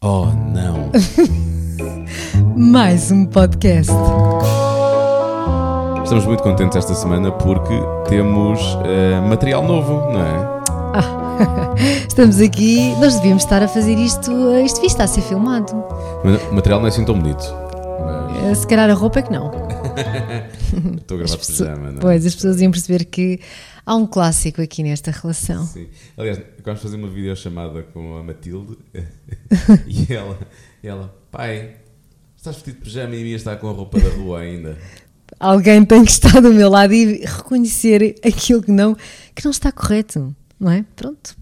Oh, não. Mais um podcast. Estamos muito contentes esta semana porque temos eh, material novo, não é? Estamos aqui, nós devíamos estar a fazer isto, isto devia estar a ser filmado. O material não é assim tão bonito. Mas Eh, Se calhar a roupa é que não. estou a gravar de pessoas- pijama, não é? Pois, as pessoas iam perceber que há um clássico aqui nesta relação. Sim. Aliás, vamos fazer uma videochamada com a Matilde e ela, e ela, pai, estás vestido de pijama e a minha está com a roupa da rua ainda. Alguém tem que estar do meu lado e reconhecer aquilo que não, que não está correto, não é? Pronto.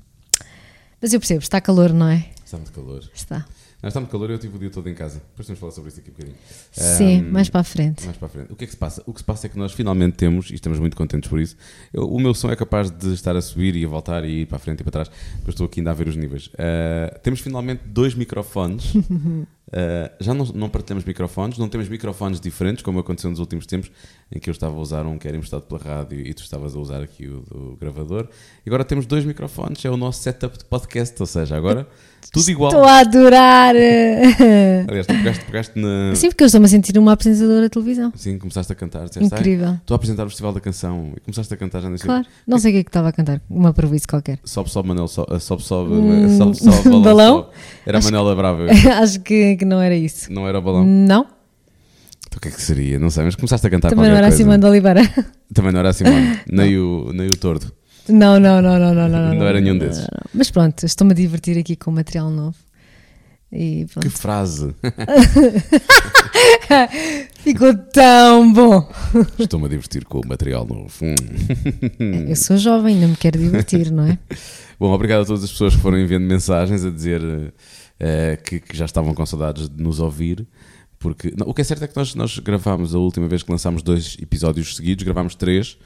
Mas eu percebo, está calor, não é? Está muito calor. Está. Não, está muito calor, eu tive o dia todo em casa. Depois temos de falar sobre isso aqui um bocadinho. Sim, Ahm, mais para a frente. Mais para a frente. O que é que se passa? O que se passa é que nós finalmente temos, e estamos muito contentes por isso, eu- o meu som é capaz de estar a subir e a voltar e ir para a frente e para trás, porque estou aqui ainda a ver os níveis. Ah, temos finalmente dois microfones. Ah, já não, não partilhamos microfones, não temos microfones diferentes, como aconteceu nos últimos tempos, em que eu estava a usar um que era emprestado pela rádio e tu estavas a usar aqui o do gravador. E agora temos dois microfones, é o nosso setup de podcast, ou seja, agora tudo igual. Estou a adorar! Aliás, tu pegaste, pegaste na. Sim, porque eu estou-me a sentir uma apresentadora de televisão. Sim, começaste a cantar. disseste, "Ai, Incrível. Estou a apresentar o Festival da Canção e começaste a cantar já nem sei. Claro. Não sei o que é que estava a cantar. Uma prejuízo qualquer. Sobe, sobe, Manel, sobe, sobe, sobe, Hum, sobe, sobe, balão. balão? sobe. Era a Acho Manela Brava. Acho que, que não era isso. Não era o balão. Não? O que é que seria? Não sei, mas começaste a cantar Também não era a coisa. Simone de Oliveira. Também não era a Simone. nem, o, nem o Tordo. Não, não, não, não, não, não. Não era nenhum desses. não. Mas pronto, estou-me a divertir aqui com material novo. E pronto. Que frase. Ficou tão bom. Estou-me a divertir com o material novo. Hum. Eu sou jovem, ainda me quero divertir, não é? Bom, obrigado a todas as pessoas que foram enviando mensagens a dizer eh, que, que já estavam com saudades de nos ouvir. Porque não, o que é certo é que nós, nós gravámos a última vez que lançámos dois episódios seguidos, gravámos três.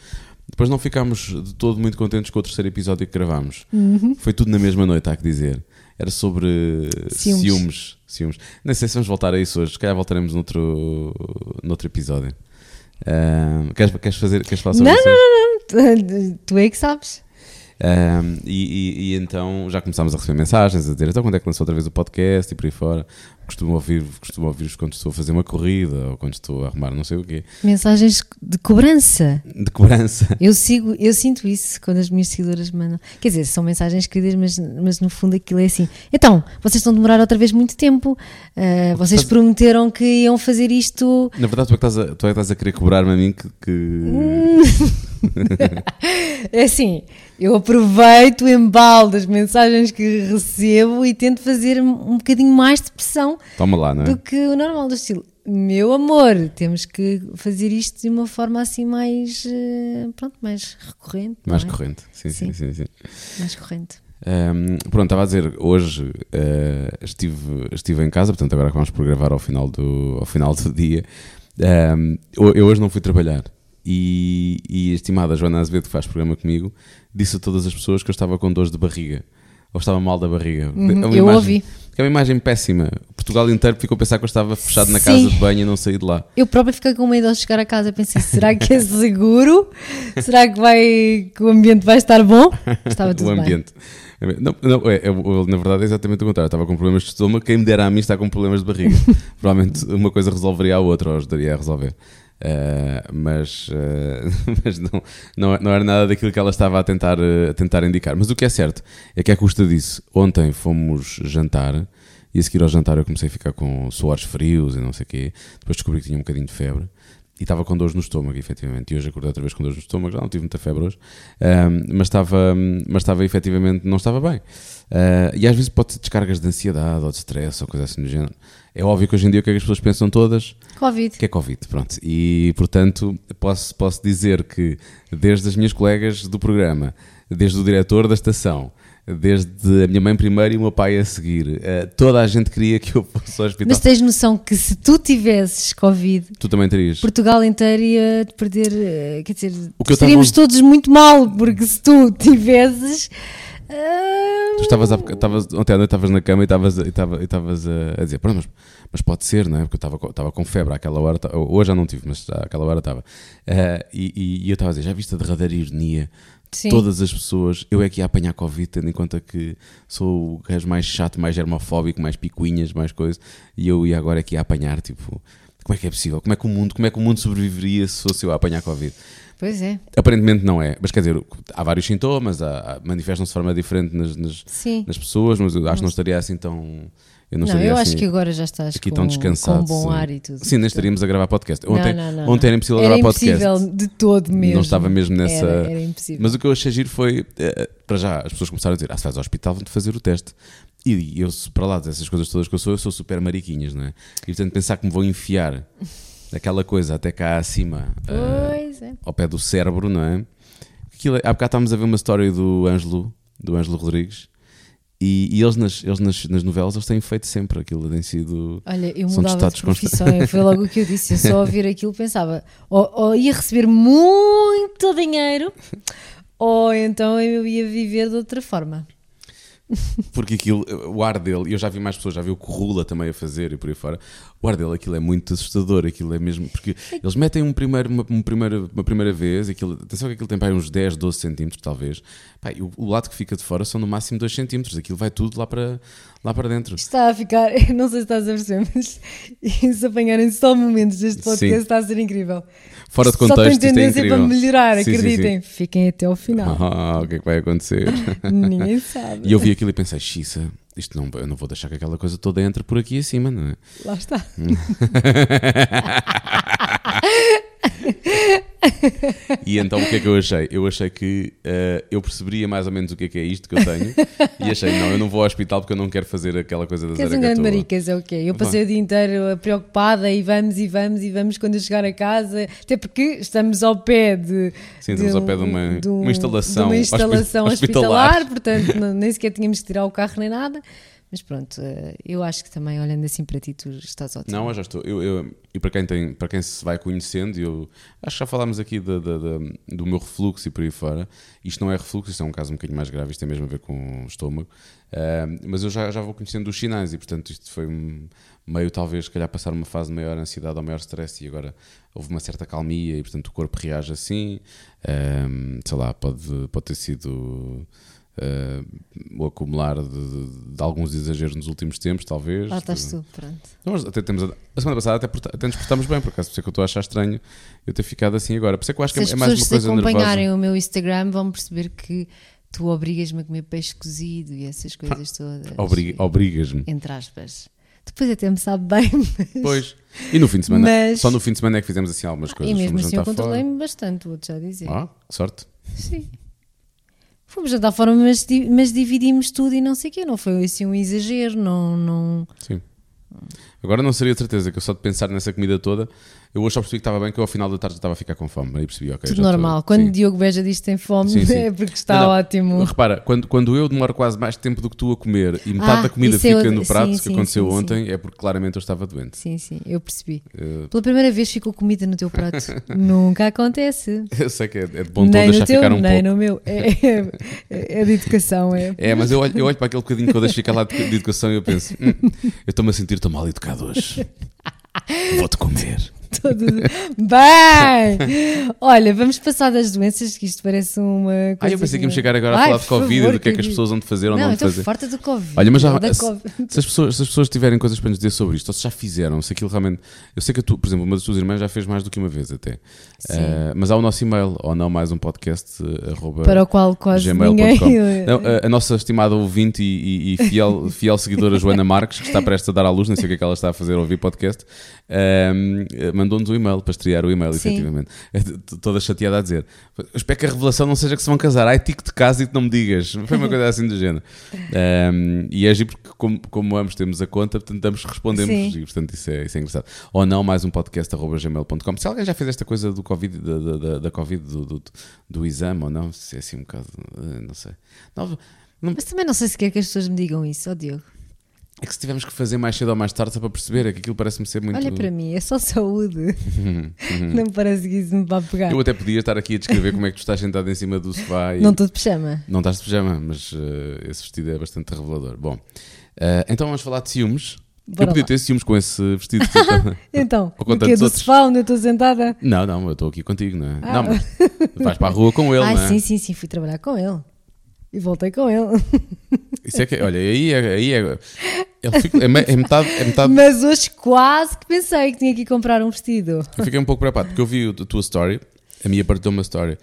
Depois não ficámos de todo muito contentes com o terceiro episódio que gravámos. Uhum. Foi tudo na mesma noite, há que dizer. Era sobre Ciúmes. ciúmes. ciúmes. Nem sei se vamos voltar a isso hoje. Se calhar voltaremos noutro, noutro episódio. Ah, queres, queres, fazer, queres falar sobre Não, isso? não, não, não. Tu é que sabes. Um, e, e- e então já começámos a receber mensagens a dizer então quando é que lançou outra vez o podcast e por aí fora. Costumo ouvir, costumo ouvir quando estou a fazer uma corrida ou quando estou a arrumar não sei o quê. Mensagens de cobrança. De cobrança. Eu sigo, eu sinto isso quando as minhas seguidoras me mandam. Quer dizer, são mensagens queridas, mas, mas no fundo aquilo é assim. Então, vocês estão a demorar outra vez muito tempo. Ah, vocês estás- prometeram que iam fazer isto. Na verdade, tu é que estás a, tu é que estás a querer cobrar-me a mim que. que- É assim, eu aproveito o embalo das mensagens que recebo e tento fazer um bocadinho mais de pressão Toma lá, não é? do que o normal do estilo. Meu amor, temos que fazer isto de uma forma assim mais, eh, pronto, mais recorrente. Mais é? corrente. Sim, sim, sim. sim. Mais corrente. Um, pronto, estava a dizer, hoje uh, estive, estive em casa, portanto agora vamos por gravar ao final do, ao final do dia. Um, eu, eu hoje não fui trabalhar e, e a estimada Joana Azevedo, que faz programa comigo, disse a todas as pessoas que eu estava com dores de barriga. Ou estava mal da barriga. Uhum, É uma eu imagem- ouvi. que É uma imagem péssima. Portugal inteiro ficou a pensar que eu estava fechado na Sim. casa de banho e não saí de lá. Eu própria fiquei com medo ao chegar a casa. Pensei, será que é seguro? será que, vai, que o ambiente vai estar bom? Estava tudo o bem. ambiente. Não, não, é, é, eu, na verdade é exatamente o contrário. Eu estava com problemas de estômago, quem me dera a mim está com problemas de barriga. Provavelmente uma coisa resolveria a outra, ou ajudaria a resolver. Eh, mas eh, mas não, não, não era nada daquilo que ela estava a tentar, eh, a tentar indicar. Mas o que é certo é que, à custa disso, ontem fomos jantar e a seguir ao jantar eu comecei a ficar com suores frios e não sei o quê. Depois descobri que tinha um bocadinho de febre. E estava com dores no estômago, efetivamente. E hoje acordei outra vez com dores no estômago. Já não tive muita febre hoje. Ahm, mas, estava, mas estava, efetivamente, não estava bem. Ah, e às vezes pode ser descargas de ansiedade ou de stress ou coisa assim do género. É óbvio que hoje em dia o que é que as pessoas pensam todas? Covid. Que é Covid, pronto. E, portanto, posso, posso dizer que desde as minhas colegas do programa, desde o diretor da estação, desde a minha mãe primeiro e o meu pai a seguir, eh, toda a gente queria que eu fosse ao hospital. Mas tens noção que se tu tivesses Covid, Tu também terias. Portugal inteiro ia te perder, eh, quer dizer, estaríamos estava- todos muito mal, porque se tu tivesses, Ah, Tu estavas, a- estavas ontem à noite estavas na cama e estavas, e estava- e estavas a, a dizer, "Pronto, mas, mas pode ser, não é? Porque eu estava, com- estava com febre àquela hora, hoje já não tive, mas àquela hora estava. E, e- e eu estava a dizer, já viste a derradeira ironia? Sim. Todas as pessoas, eu é que ia apanhar Covid, tendo em conta que sou o gajo mais chato, mais germofóbico, mais picuinhas, mais coisas, e eu ia agora aqui a apanhar, tipo, como é que é possível? Como é que o mundo, como é que o mundo sobreviveria se fosse eu a apanhar Covid? Pois é. Aparentemente não é, mas quer dizer, há vários sintomas, manifestam-se de forma diferente nas, nas, nas pessoas, mas eu acho que não estaria assim tão. Eu não, Não, estaria eu assim, acho que agora já estás aqui com, tão descansado. com bom ar e tudo. Sim, nem estaríamos a gravar podcast. Ontem, não, não, ontem era impossível Era gravar podcast. impossível de todo mesmo. Não estava mesmo nessa. Era, era impossível. Mas o que eu achei giro foi, eh, para já, as pessoas começaram a dizer: ah, se vais ao hospital, vão-te fazer o teste. E eu, para lá dessas coisas todas que eu sou, eu sou super mariquinhas, não é? E portanto, pensar que me vão enfiar aquela coisa até cá acima, Pois é. ao pé do cérebro, não é? Aquilo, é- há bocado estávamos a ver uma história do Ângelo, do Ângelo Rodrigues, e, e eles, nas, eles nas, nas novelas eles têm feito sempre aquilo, tem sido. Olha, eu mudava de profissão, foi logo o que eu disse. Eu só ouvir aquilo pensava, ou, ou ia receber muito dinheiro, ou então eu ia viver de outra forma. Porque aquilo, o ar dele, eu já vi mais pessoas, já vi o Corrula também a fazer e por aí fora. O ar dele, aquilo é muito assustador. Aquilo é mesmo. Porque eles metem um primeiro, uma, um primeira, uma primeira vez, aquilo, atenção que aquilo tem aí uns 10, 12 centímetros, talvez. Pá, o, o lado que fica de fora são no máximo 2 centímetros. Aquilo vai tudo lá para, lá para dentro. Está a ficar, não sei se estás a perceber, mas se apanharem só momentos deste podcast Sim. está a ser incrível. Fora de Só tem contexto, é tendência incrível. para melhorar, Sim, sim, sim. acreditem. Fiquem até ao final. Ah, o que é que vai acontecer? Ninguém sabe. e eu vi aquilo e pensei, xiça, isto não, eu não vou deixar que aquela coisa toda entre por aqui acima, não é? Lá está. E então o que é que eu achei? Eu achei que eh, eu perceberia mais ou menos o que é que é isto que eu tenho e achei, não, eu não vou ao hospital porque eu não quero fazer aquela coisa da Queres um grande maricas, é o quê? Eu passei o dia inteiro preocupada e vamos e vamos e vamos quando eu chegar a casa, até porque estamos ao pé de, Sim, estamos ao pé de uma- uma instalação de uma instalação hospi- hospitalar, hospitalar. portanto não- nem sequer tínhamos que tirar o carro nem nada. Mas pronto, eh, eu acho que também olhando assim para ti, tu estás ótimo. Não, eu já estou. Eu, eu- e para quem, tem, para quem se vai conhecendo, eu acho que já falámos aqui da- da- da- do meu refluxo e por aí fora. Isto não é refluxo, isto é um caso um bocadinho mais grave, isto tem mesmo a ver com o estômago. Ah, mas eu já, já vou conhecendo os sinais e, portanto, isto foi meio, talvez, se calhar, passar uma fase de maior ansiedade ou maior stress e agora houve uma certa calmia e, portanto, o corpo reage assim. Ah, sei lá, pode, pode ter sido. Ah, o acumular de, de- de alguns exageros nos últimos tempos, talvez. Lá estás de- tu, pronto. até temos a, a semana passada até, porta- até nos portámos bem, por acaso, por isso é que eu estou a achar estranho eu ter ficado assim agora. Por isso é que eu acho que Se é, as é mais uma se coisa acompanharem nervosa. o meu Instagram vão perceber que tu obrigas-me a comer peixe cozido e essas coisas todas. Obriga- Obrigas-me. Entre aspas. Depois até me sabe bem, mas... Pois. E no fim de semana, Mas- só no fim de semana é que fizemos assim algumas coisas. E mesmo Fomos assim eu controlei-me bastante, vou-te já dizer. Ah, que sorte. Sim. Fomos jantar fora, mas, mas dividimos tudo e não sei o quê. Não foi assim um exagero, não... não... Sim. Agora não seria certeza que eu só de pensar nessa comida toda, eu hoje só percebi que estava bem que eu ao final da tarde estava a ficar com fome. Aí percebi, ok. Tudo estou- normal. Quando sim. Diogo Beja diz que tem fome, Sim, sim. é porque está Não, não. ótimo. Repara, quando, quando eu demoro quase mais tempo do que tu a comer e metade Ah, da comida é fica no prato, sim, que aconteceu ontem, é porque claramente eu estava doente. Sim, sim, eu percebi. Eh, Pela primeira vez ficou comida no teu prato. Nunca acontece. Eu sei que é, é de bom tom nem deixar teu, ficar um nem pouco. no meu. É, é, é de educação, é. É, mas eu olho, eu olho para aquele bocadinho que eu deixo ficar lá de, de educação e eu penso, "Hum, eu estou-me a sentir tão mal educado hoje. Vou-te comer. Todo... Bem! Olha, vamos passar das doenças, que isto parece uma coisa. Ah, eu pensei que íamos chegar agora a falar de Covid e do que é que as pessoas vão fazer ou Não, não fazer. farta do Covid. Olha, mas já, se, se as pessoas, se as pessoas tiverem coisas para nos dizer sobre isto, ou se já fizeram, se aquilo realmente. Eu sei que a tu, por exemplo, uma das tuas irmãs já fez mais do que uma vez até. Sim. Ah, mas há o nosso e-mail, ou não mais um podcast, eh, arroba Para o qual quase gmail.com. ninguém. Não, a, a nossa estimada ouvinte e, e- e fiel, fiel seguidora Joana Marques, que está prestes a dar à luz, não sei o que é que ela está a fazer ouvir podcast, eh, mandou-nos um e-mail para estrear o e-mail, Sim. efetivamente. É Toda chateada a dizer: espero que a revelação não seja que se vão casar, ai, tico de casa e tu não me digas. Foi uma coisa assim do género. Ahm, e é giro porque, como, como ambos temos a conta, portanto, ambos respondemos Sim. e, portanto, isso é, isso é engraçado. Ou não, mais um podcast, gmail.com. Se alguém já fez esta coisa do Covid, da, da, da, da Covid, do, do, do exame ou não, se é assim um bocado, eh, não sei. Não, não- Mas também não sei se quer que as pessoas me digam isso, ó Diogo. É que se tivermos que fazer mais cedo ou mais tarde só para perceber, é que aquilo parece-me ser muito. Olha para mim, é só saúde. não parece que isso me vai pegar. Eu até podia estar aqui a descrever como é que tu estás sentado em cima do sofá e. Não estou de pijama. Não estás de pijama, mas eh, esse vestido é bastante revelador. Bom, eh, então vamos falar de ciúmes. Bora eu podia lá. ter ciúmes com esse vestido. que estás- Então, Ou com o quê? tantos Do outros. sofá onde eu estou sentada? não, não, eu estou aqui contigo, não é? Ah. Não, mas vais para a rua com ele, ah, não é? sim, sim, sim, fui trabalhar com ele. E voltei com ele. Isso é que, olha, aí é. Aí é, ele fica- é, é metade, é metade Mas hoje quase que pensei que tinha que ir comprar um vestido. Eu fiquei um pouco preocupado porque eu vi a tua story, a minha partilhou uma story,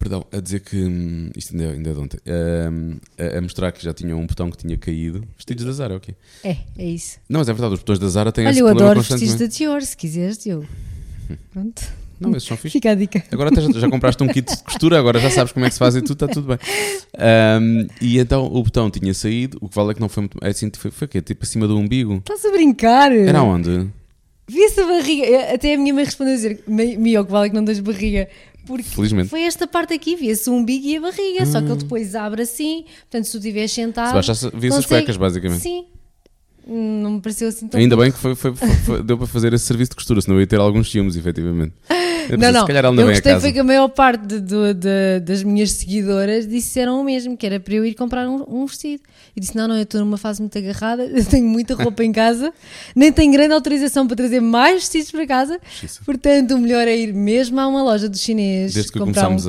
perdão, a dizer que hum, isto ainda, ainda é de ontem, hum, a, a mostrar que já tinha um botão que tinha caído. Vestidos da Zara, ok. É, é isso. Não, mas é verdade, os botões da Zara têm Olha, esse eu problema adoro vestidos da Dior, se quiseres, Diogo. Pronto. Não, esses são fixos. Fica a dica. Agora já, já compraste um kit de costura, agora já sabes como é que se faz e tudo, está tudo bem. Hum, e então o botão tinha saído, o que vale é que não foi muito. É assim, foi, foi o quê? Tipo acima do umbigo. Estás a brincar? Era onde? Vi essa barriga. Até a minha mãe respondeu a dizer: Mio, que vale é que não tens barriga. Porque Felizmente. foi esta parte aqui, via-se o umbigo e a barriga. Só que ele depois abre assim. Portanto, se tu estiveres sentado. Se baixasse, via-se as consegue- cuecas, basicamente. Sim. Não me pareceu assim tão. Ainda bem que foi, foi- foi- deu para fazer esse serviço de costura, senão eu ia ter alguns ciúmes, efetivamente. Eu Não, não. Se eu gostei foi que a maior parte de- do- de- das minhas seguidoras disseram o mesmo, que era para eu ir comprar um, um vestido. E disse: Não, não, eu estou numa fase muito agarrada, eu tenho muita roupa em casa, nem tenho grande autorização para trazer mais vestidos para casa. Justiça. Portanto, o melhor é ir mesmo a uma loja do chinês Desde que comprar um começámos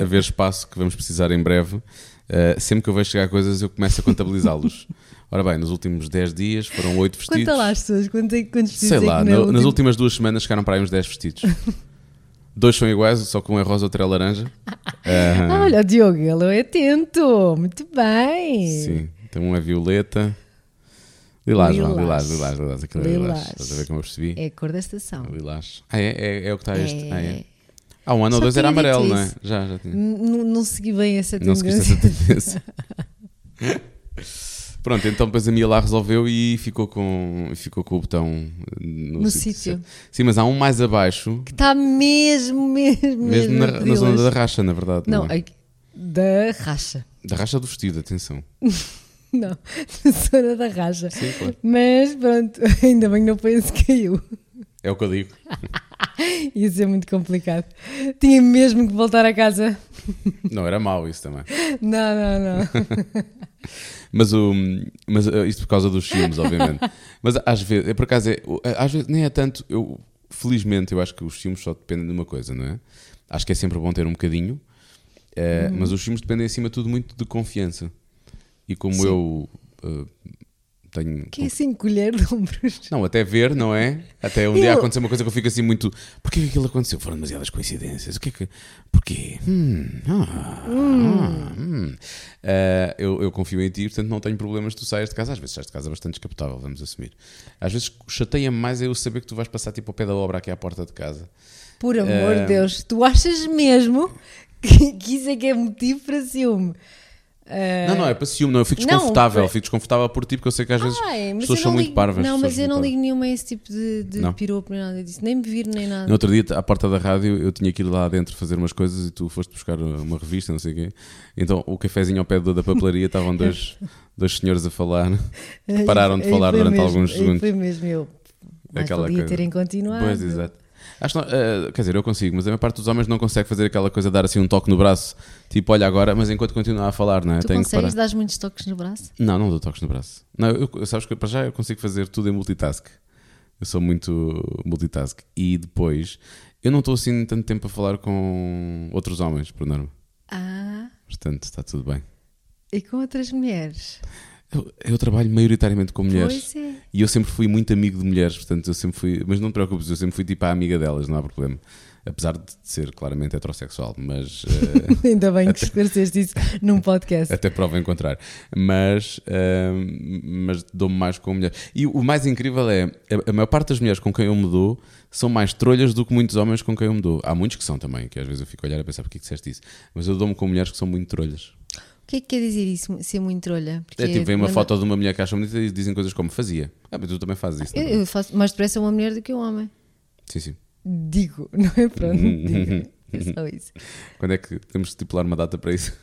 a, a ver espaço que vamos precisar em breve, eh, sempre que eu vejo chegar coisas, eu começo a contabilizá-los. Ora bem, nos últimos 10 dias foram 8 vestidos. Conta lá as pessoas, quantos, é- quantos vestidos Sei é lá, na no- nas última- últimas duas semanas chegaram para aí uns 10 vestidos. Dois são iguais, só que um é rosa, outro é laranja. Ah, olha, o Diogo, ele é atento, muito bem. Sim, então um é violeta. Lilás, Lilás. lilás, lilás, lilás, aquele é lilás. Lilás. Estás a ver como eu percebi? É a cor da estação. Lilás. Ah, é, é, é o que está este. É. Ah, é. Há um ano ou dois era amarelo, não é? Já, já tinha. N- Não segui bem essa Não se tendência. essa tendência. Pronto, então depois a Mia lá resolveu e ficou com, ficou com o botão no, No sítio. Sim, mas há um mais abaixo, Que está mesmo, mesmo, mesmo na, na zona da racha, na verdade. Não, é? aqui- da racha. Da racha do vestido, atenção. Não, na zona da racha. Sim, claro. Mas pronto, ainda bem que não foi esse que caiu. É o que eu digo. Ia ser muito complicado. Tinha mesmo que voltar a casa. Não, era mau isso também. Não, não, não. Mas, o, mas uh, isto por causa dos ciúmes, obviamente. Mas às vezes, é por acaso, é, às vezes nem é tanto. Eu, felizmente, eu acho que os ciúmes só dependem de uma coisa, não é? Acho que é sempre bom ter um bocadinho, eh, Uhum. mas os ciúmes dependem acima de tudo muito de confiança. E como Sim. eu uh, tenho. Que é assim, colher de ombros. Não, até ver, não é? Até um dia Eu- acontecer uma coisa que eu fico assim muito. Porquê que aquilo aconteceu? Foram demasiadas coincidências. O que é que. Porquê? Hum, ah, ah, hum. Ah, eu, eu confio em ti, portanto não tenho problemas tu saias de casa. Às vezes sais de casa bastante descapotável, vamos assumir. Às vezes chateia-me mais é eu saber que tu vais passar tipo ao pé da obra aqui à porta de casa. Por amor de Deus, tu achas mesmo que, que isso é que é motivo para ciúme? Eh, Não, não, é para ciúme, não. Eu fico Não, desconfortável. foi- fico desconfortável por ti, porque eu sei que às vezes Ai, as pessoas são não muito ligo- parvas. Não, as mas eu não ligo nenhuma a esse tipo de, de Não. piropo nem nada disso. Nem me vir nem nada. No outro dia, à porta da rádio, eu tinha que ir lá dentro fazer umas coisas e tu foste buscar uma revista, não sei o quê. Então, o cafezinho ao pé da papelaria estavam dois, dois senhores a falar. que pararam de falar durante mesmo, alguns segundos. Foi mesmo eu. Mas Aquela podia coisa. terem continuado. Pois, exato. Acho que eh, quer dizer, eu consigo, mas a maior parte dos homens não consegue fazer aquela coisa, dar assim um toque no braço, tipo, olha agora, mas enquanto continua a falar, não é? Tu Tenho consegues dar muitos toques no braço? Não, não dou toques no braço. Não, eu, eu- sabes que para já eu consigo fazer tudo em multitask. Eu sou muito multitask. E depois, eu não estou assim tanto tempo a falar com outros homens, por norma. Ah, Portanto, está tudo bem. e com outras mulheres? Eu, eu trabalho maioritariamente com mulheres. É. E eu sempre fui muito amigo de mulheres, portanto, eu sempre fui. Mas não te preocupes, eu sempre fui tipo a amiga delas, não há problema. Apesar de ser claramente heterossexual, mas. eh, Ainda bem que esclareceste isso num podcast. Até prova em contrário. Mas, ahm, mas dou-me mais com mulheres. E o mais incrível é, a, a maior parte das mulheres com quem eu me dou são mais trolhas do que muitos homens com quem eu me dou. Há muitos que são também, que às vezes eu fico a olhar a pensar porque que disseste isso. Mas eu dou-me com mulheres que são muito trolhas. O que é que quer dizer isso, ser muito trolha? Porque É tipo, vem uma foto de uma mulher que acham bonita e dizem coisas como fazia. Ah, mas tu também fazes isso, é? Eu, eu faço mais depressa uma mulher do que um homem. Sim, sim. Digo, não é pronto? Digo. É só isso. Quando é que temos de estipular uma data para isso?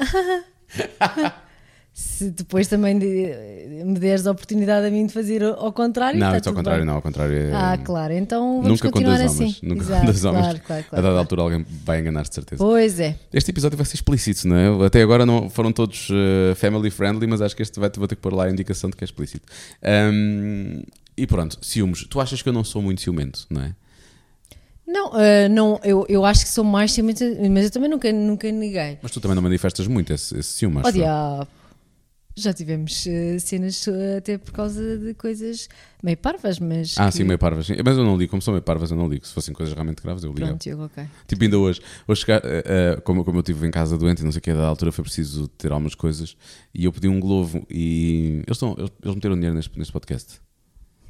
Se depois também de- me deres a oportunidade a mim de fazer ao contrário, Não, está ao contrário, bem. não, ao contrário. é- Ah, claro, então vamos Nunca continuar assim. homens. Nunca Exato, com dois homens. Claro, claro, A dada claro. altura alguém vai enganar de certeza. Pois é. Este episódio vai ser explícito, não é? Até agora não foram todos eh, family friendly, mas acho que este vai, vou ter que pôr lá a indicação de que é explícito. Ahm, e pronto, ciúmes. Tu achas que eu não sou muito ciumento, não é? Não, ah, não eu, eu acho que sou mais ciumenta, mas eu também nunca, nunca neguei. Mas tu também não manifestas muito esse, esse ciúme, acho Oh. Já tivemos eh, cenas eh, até por causa de coisas meio parvas, mas. Ah, que- sim, meio parvas. sim. Mas eu não ligo, como são meio parvas, eu não ligo. Se fossem coisas realmente graves, eu ligo. Pronto, Diogo, ok. Tipo, ainda hoje, hoje eh, como, como eu estive em casa doente e não sei o que, da altura foi preciso ter algumas coisas e eu pedi um globo e eles, estão, eles, eles meteram dinheiro neste, neste podcast.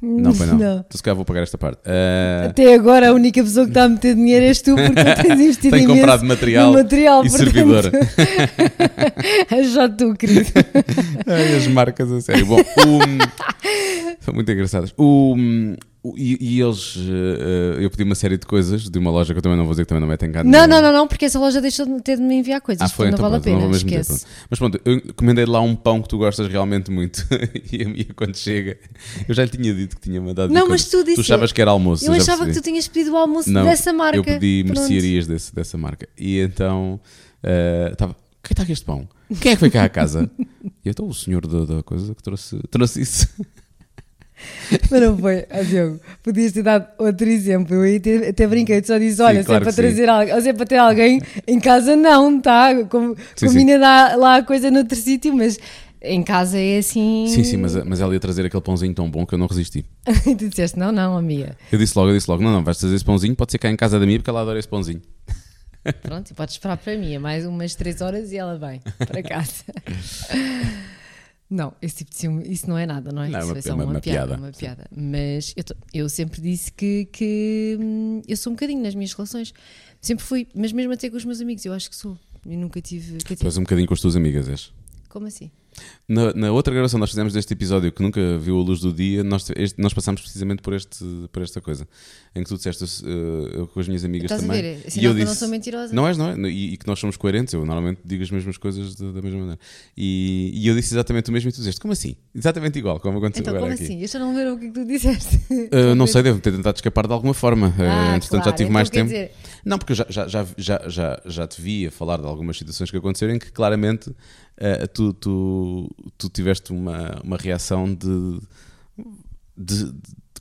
Não, foi não. Não. Então se calhar vou pagar esta parte. Eh, Até agora a única pessoa que está a meter dinheiro és tu, porque tu tens investido imenso comprado material material e portanto, servidor. Já tu, querido. Ai, as marcas, a sério. Bom, o- são muito engraçadas. O, o- e, e eles, eh, eh, eu pedi uma série de coisas de uma loja que eu também não vou dizer que também não metem cá Não, não, não, não, porque essa loja deixou de ter de me enviar coisas. Ah, foi, então não vale pronto, a pena, esquece. pronto. Mas pronto, eu encomendei lá um pão que tu gostas realmente muito e a minha quando chega, eu já lhe tinha dito que tinha mandado Não, mas tu disse- achavas que era almoço, Eu achava que tu tinhas pedido o almoço Não, dessa marca. Eu pedi Pronto. mercearias desse, dessa marca. E então eh, estava. O que está aqui este pão? Quem é que foi cá à casa? e então o senhor da, da coisa que trouxe, trouxe isso. Mas não foi, ah, Diogo, podias ter dado outro exemplo. Eu aí até, até brinquei, tu só disse: olha, se claro é para sim. trazer alguém, se é para ter alguém em casa, não, tá? Com, Sim, combina lá, lá a coisa noutro sítio, mas em casa é assim. Sim, sim, mas, mas ela ia trazer aquele pãozinho tão bom que eu não resisti. e tu disseste: não, não, amiga. Eu disse logo, eu disse logo, não, não, vais trazer esse pãozinho, pode ser cá em casa da minha, porque ela adora esse pãozinho. Pronto, e podes esperar para mim, é mais umas 3 horas e ela vem para casa. Não, esse tipo de ciúme, isso não é nada, não é? Não, é isso uma- é só uma- uma, uma piada, piada, uma piada. Mas eu, eu sempre disse que, que hum, eu sou um bocadinho nas minhas relações. Sempre fui, mas mesmo até com os meus amigos, eu acho que sou. Eu nunca tive. Tu és um bocadinho com as tuas amigas, és? Como assim? Na, na outra gravação nós fizemos deste episódio que nunca viu a luz do dia, nós, este- nós passámos precisamente por, este, por esta coisa. Em que tu disseste eh, eu com as minhas amigas Estás a também. ver? É e eu que eu não disse, sou mentirosa. Não és, não é? E, e que nós somos coerentes. Eu normalmente digo as mesmas coisas de- da mesma maneira. E, e eu disse exatamente o mesmo e tu disseste, como assim? Exatamente igual, como aconteceu Então, agora como aqui. assim? Eu já não ver o que é tu disseste. Uh, não sei, devo ter tentado escapar de alguma forma. Uh, Ah, entretanto, já claro, tive então mais tempo. dizer- Não, porque eu já, já, já, já, já, já te vi a falar de algumas situações que aconteceram em que claramente uh, tu, tu, tu tiveste uma, uma reação de, de, de-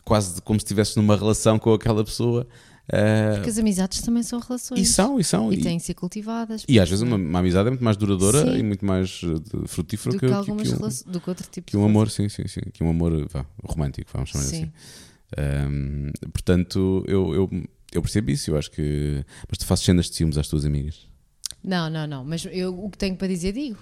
quase de como se estivesse numa relação com aquela pessoa. Uh, Porque as amizades também são relações. e são, e são. E E, têm que ser cultivadas. e às vezes uma, uma amizade é muito mais duradoura Sim. e muito mais de- frutífera do que, que, algumas que um. Do que outro tipo que de um amor, sim, sim, sim. Que um amor vá, romântico, vamos chamar Sim. assim. Um, portanto, eu, eu, eu percebo isso. Eu acho que. Mas tu fazes cenas de ciúmes às tuas amigas. Não, não, não. Mas eu o que tenho para dizer, digo.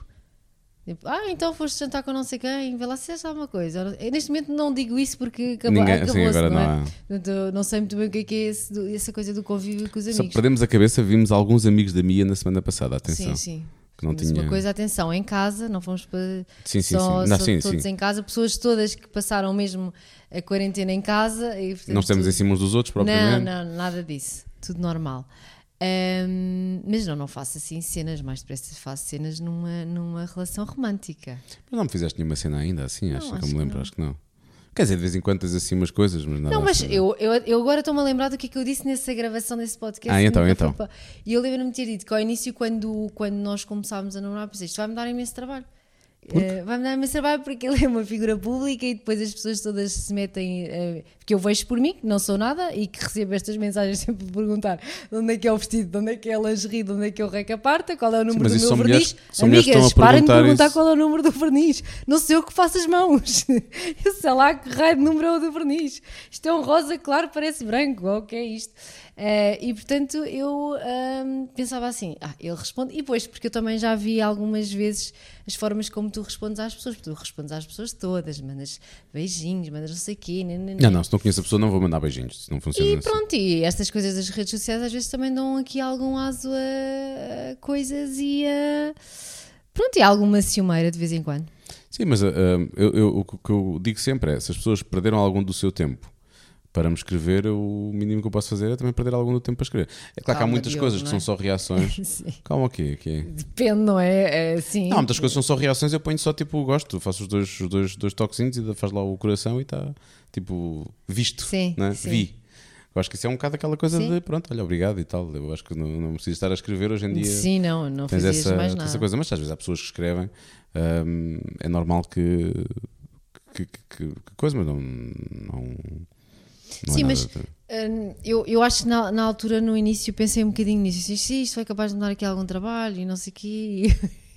Tipo, ah, então foste jantar com não sei quem, vê lá se és alguma coisa. Eu, neste momento não digo isso porque acabou, Ninguém- acabou sim, agora não, não é? eu não sei muito bem o que é, que é esse essa coisa do convívio com os Só amigos. perdemos a cabeça, vimos alguns amigos da Mia na semana passada. Atenção. Sim, sim. Que não tinha. uma coisa, atenção, em casa, não fomos para Sim, sim, só, sim. Não, só sim, todos sim. em casa, pessoas todas que passaram mesmo a quarentena em casa. E, portanto, Não estamos em cima uns dos outros, Não, propriamente. não, nada disso. Tudo normal. Ahm, mas não, não faço assim cenas, mais depressa faço cenas numa, numa relação romântica. Mas não me fizeste nenhuma cena ainda, assim, acho que acho eu me que lembro, não. acho que não. Quer dizer, de vez em quando tens assim umas coisas, mas nada Não, mas assim. eu, eu, eu agora estou-me a lembrar do que é que eu disse nessa gravação desse podcast. Ah, que então, então. E eu lembro-me de ter dito que ao início, quando, quando nós começámos a namorar, pensei, isto vai-me dar imenso trabalho. Eh, vai-me dar imenso trabalho porque ele é uma figura pública e depois as pessoas todas se metem. eh, que eu vejo por mim, que não sou nada e que recebo estas mensagens sempre a perguntar de onde é que é o vestido, de onde é que é a lingerie, de onde é que é o recaparta, qual é o número mas do meu verniz. mulheres- Amigas, parem de perguntar isso. qual é o número do verniz. Não sei eu que faço as mãos. Eu sei lá que raio de número é o do verniz. Isto é um rosa claro, parece branco. O que é isto? Eh, e portanto eu ahm, pensava assim: ah, ele responde. E depois, porque eu também já vi algumas vezes as formas como tu respondes às pessoas. Porque tu respondes às pessoas todas, mandas beijinhos, mandas não sei o quê. nananã. Não, não, se não conheço a pessoa, não vou mandar beijinhos. Se não funciona E assim. pronto, e estas coisas das redes sociais às vezes também dão aqui algum aso a, coisas e a. Pronto, e alguma ciumeira de vez em quando. Sim, mas ah, eu, eu- o que eu digo sempre é: se as pessoas perderam algum do seu tempo para me escrever, o mínimo que eu posso fazer é também perder algum do tempo para escrever. É claro que há Calma, muitas Diogo, coisas que não são é? só reações. Calma, o quê? Depende, não é? é sim. Não, muitas coisas são só reações, eu ponho só tipo, gosto, faço os dois, os dois, dois toquezinhos e faz lá o coração e está tipo, visto, Sim, né? sim. vi. Eu acho que isso é um bocado aquela coisa Sim. de pronto, olha, obrigado e tal. Eu acho que não, não preciso estar a escrever hoje em dia. Sim, não, não tens essa, mais nada. essa coisa, mas às vezes há pessoas que escrevem, hum, é normal que, que, que, que- que coisa, mas não. não, não Sim, é mas- de- Hum, Eu, eu acho que na, na altura, no início, pensei um bocadinho nisso. Disse, "Sim, isto foi capaz de me dar aqui algum trabalho e não sei o quê.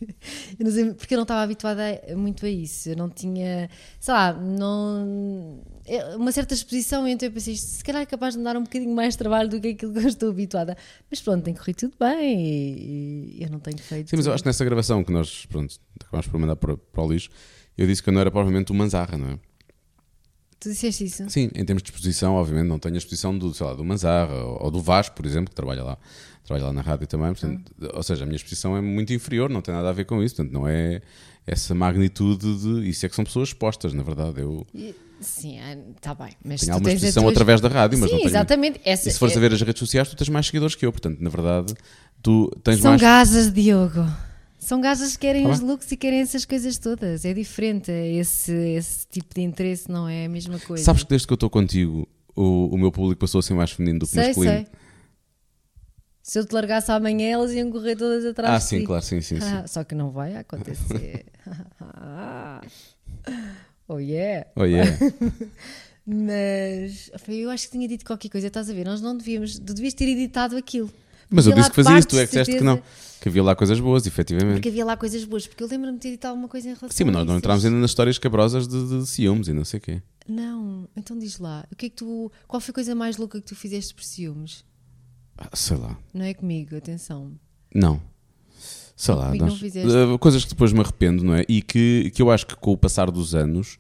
Eu não sei, porque eu não estava habituada a- muito a isso. Eu não tinha, sei lá, não, é uma certa exposição. Então eu pensei, se calhar é capaz de me dar um bocadinho mais trabalho do que aquilo que eu estou habituada. Mas pronto, tem corrido tudo bem e, e eu não tenho feito. Sim, mas eu acho que nessa gravação que nós pronto, acabámos por mandar para, para o lixo, eu disse que eu não era provavelmente o Manzarra, não é? Tu disseste isso? Sim, em termos de exposição, obviamente, não tenho a exposição do, sei lá, do Manzarra ou, ou do Vasco, por exemplo, que trabalha lá, trabalha lá na rádio também. Portanto, Ou seja, a minha exposição é muito inferior, não tem nada a ver com isso. Portanto, não é essa magnitude de. Isso é que são pessoas expostas, na verdade. Eu E- Sim, está bem. Mas tenho alguma tens exposição tua- através da rádio, mas Sim, não tenho. exatamente. Essa, E se fores é- a ver as redes sociais, tu tens mais seguidores que eu. Portanto, na verdade, tu tens São mais. gajas, Diogo. São gajas que querem Tá os looks e querem essas coisas todas. É diferente. Esse, esse tipo de interesse não é a mesma coisa. Sabes que desde que eu estou contigo, o, o meu público passou a ser mais feminino do que sei, masculino. sei. Se eu te largasse amanhã, elas iam correr todas atrás Ah, de sim, ti. claro, sim, sim. sim. Ah, Só que não vai acontecer. oh yeah. Oh, yeah. Mas eu acho que tinha dito qualquer coisa. Estás a ver? Nós não devíamos. Tu devias ter editado aquilo. Mas eu disse que fazia isso, tu é que disseste que não. Que havia lá coisas boas, efetivamente. Porque havia lá coisas boas. Porque eu lembro-me de ter dito alguma coisa em relação Sim, mas nós não isso. entramos ainda nas histórias cabrosas de, de ciúmes e não sei o quê. Não, então diz lá, o que é que tu, qual foi a coisa mais louca que tu fizeste por ciúmes? Ah, sei lá. Não é comigo, atenção. Não. Sei lá. Nós- eh, coisas que depois me arrependo, não é? E que, que eu acho que com o passar dos anos,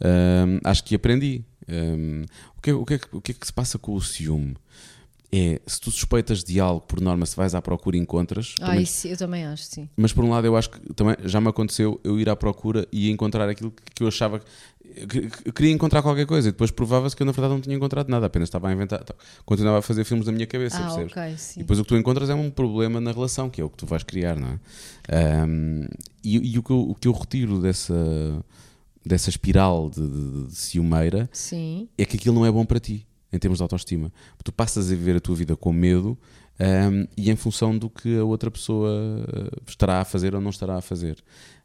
hum, acho que aprendi. Hum, o, que, é- o, que é, que- o que é que se passa com o ciúme? É, se tu suspeitas de algo, por norma, se vais à procura e encontras. Ah, também- isso eu também acho, sim. Mas por um lado, eu acho que também já me aconteceu eu ir à procura e encontrar aquilo que, que eu achava. que- eu queria encontrar qualquer coisa e depois provava-se que eu na verdade não tinha encontrado nada, apenas estava a inventar. Continuava a fazer filmes na minha cabeça, Ah, percebes? ok, E sim. depois o que tu encontras é um problema na relação, que é o que tu vais criar, não é? Ahm, e e o, que eu, o que eu retiro dessa, dessa espiral de, de, de ciumeira Sim, é que aquilo não é bom para ti, em termos de autoestima. Tu passas a viver a tua vida com medo ahm, e em função do que a outra pessoa ah, estará a fazer ou não estará a fazer.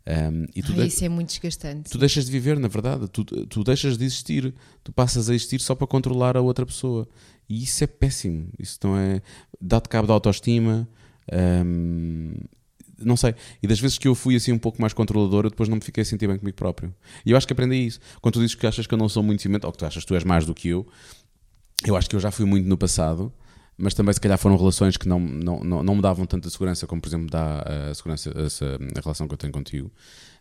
Ahm, e tu, Ai, de- isso é muito desgastante. tu deixas de viver, na verdade. Tu, tu deixas de existir. Tu passas a existir só para controlar a outra pessoa. E isso é péssimo. Isso não é. Dá-te cabo da autoestima. ahm, não sei. E das vezes que eu fui assim um pouco mais controlador, eu depois não me fiquei a sentir bem comigo próprio. E eu acho que aprendi isso. Quando tu dizes que achas que eu não sou muito ciumento, ou que tu achas que tu és mais do que eu, eu acho que eu já fui muito no passado. Mas também, se calhar, foram relações que não, não, não, não me davam tanta segurança como, por exemplo, dá a segurança, essa, a relação que eu tenho contigo.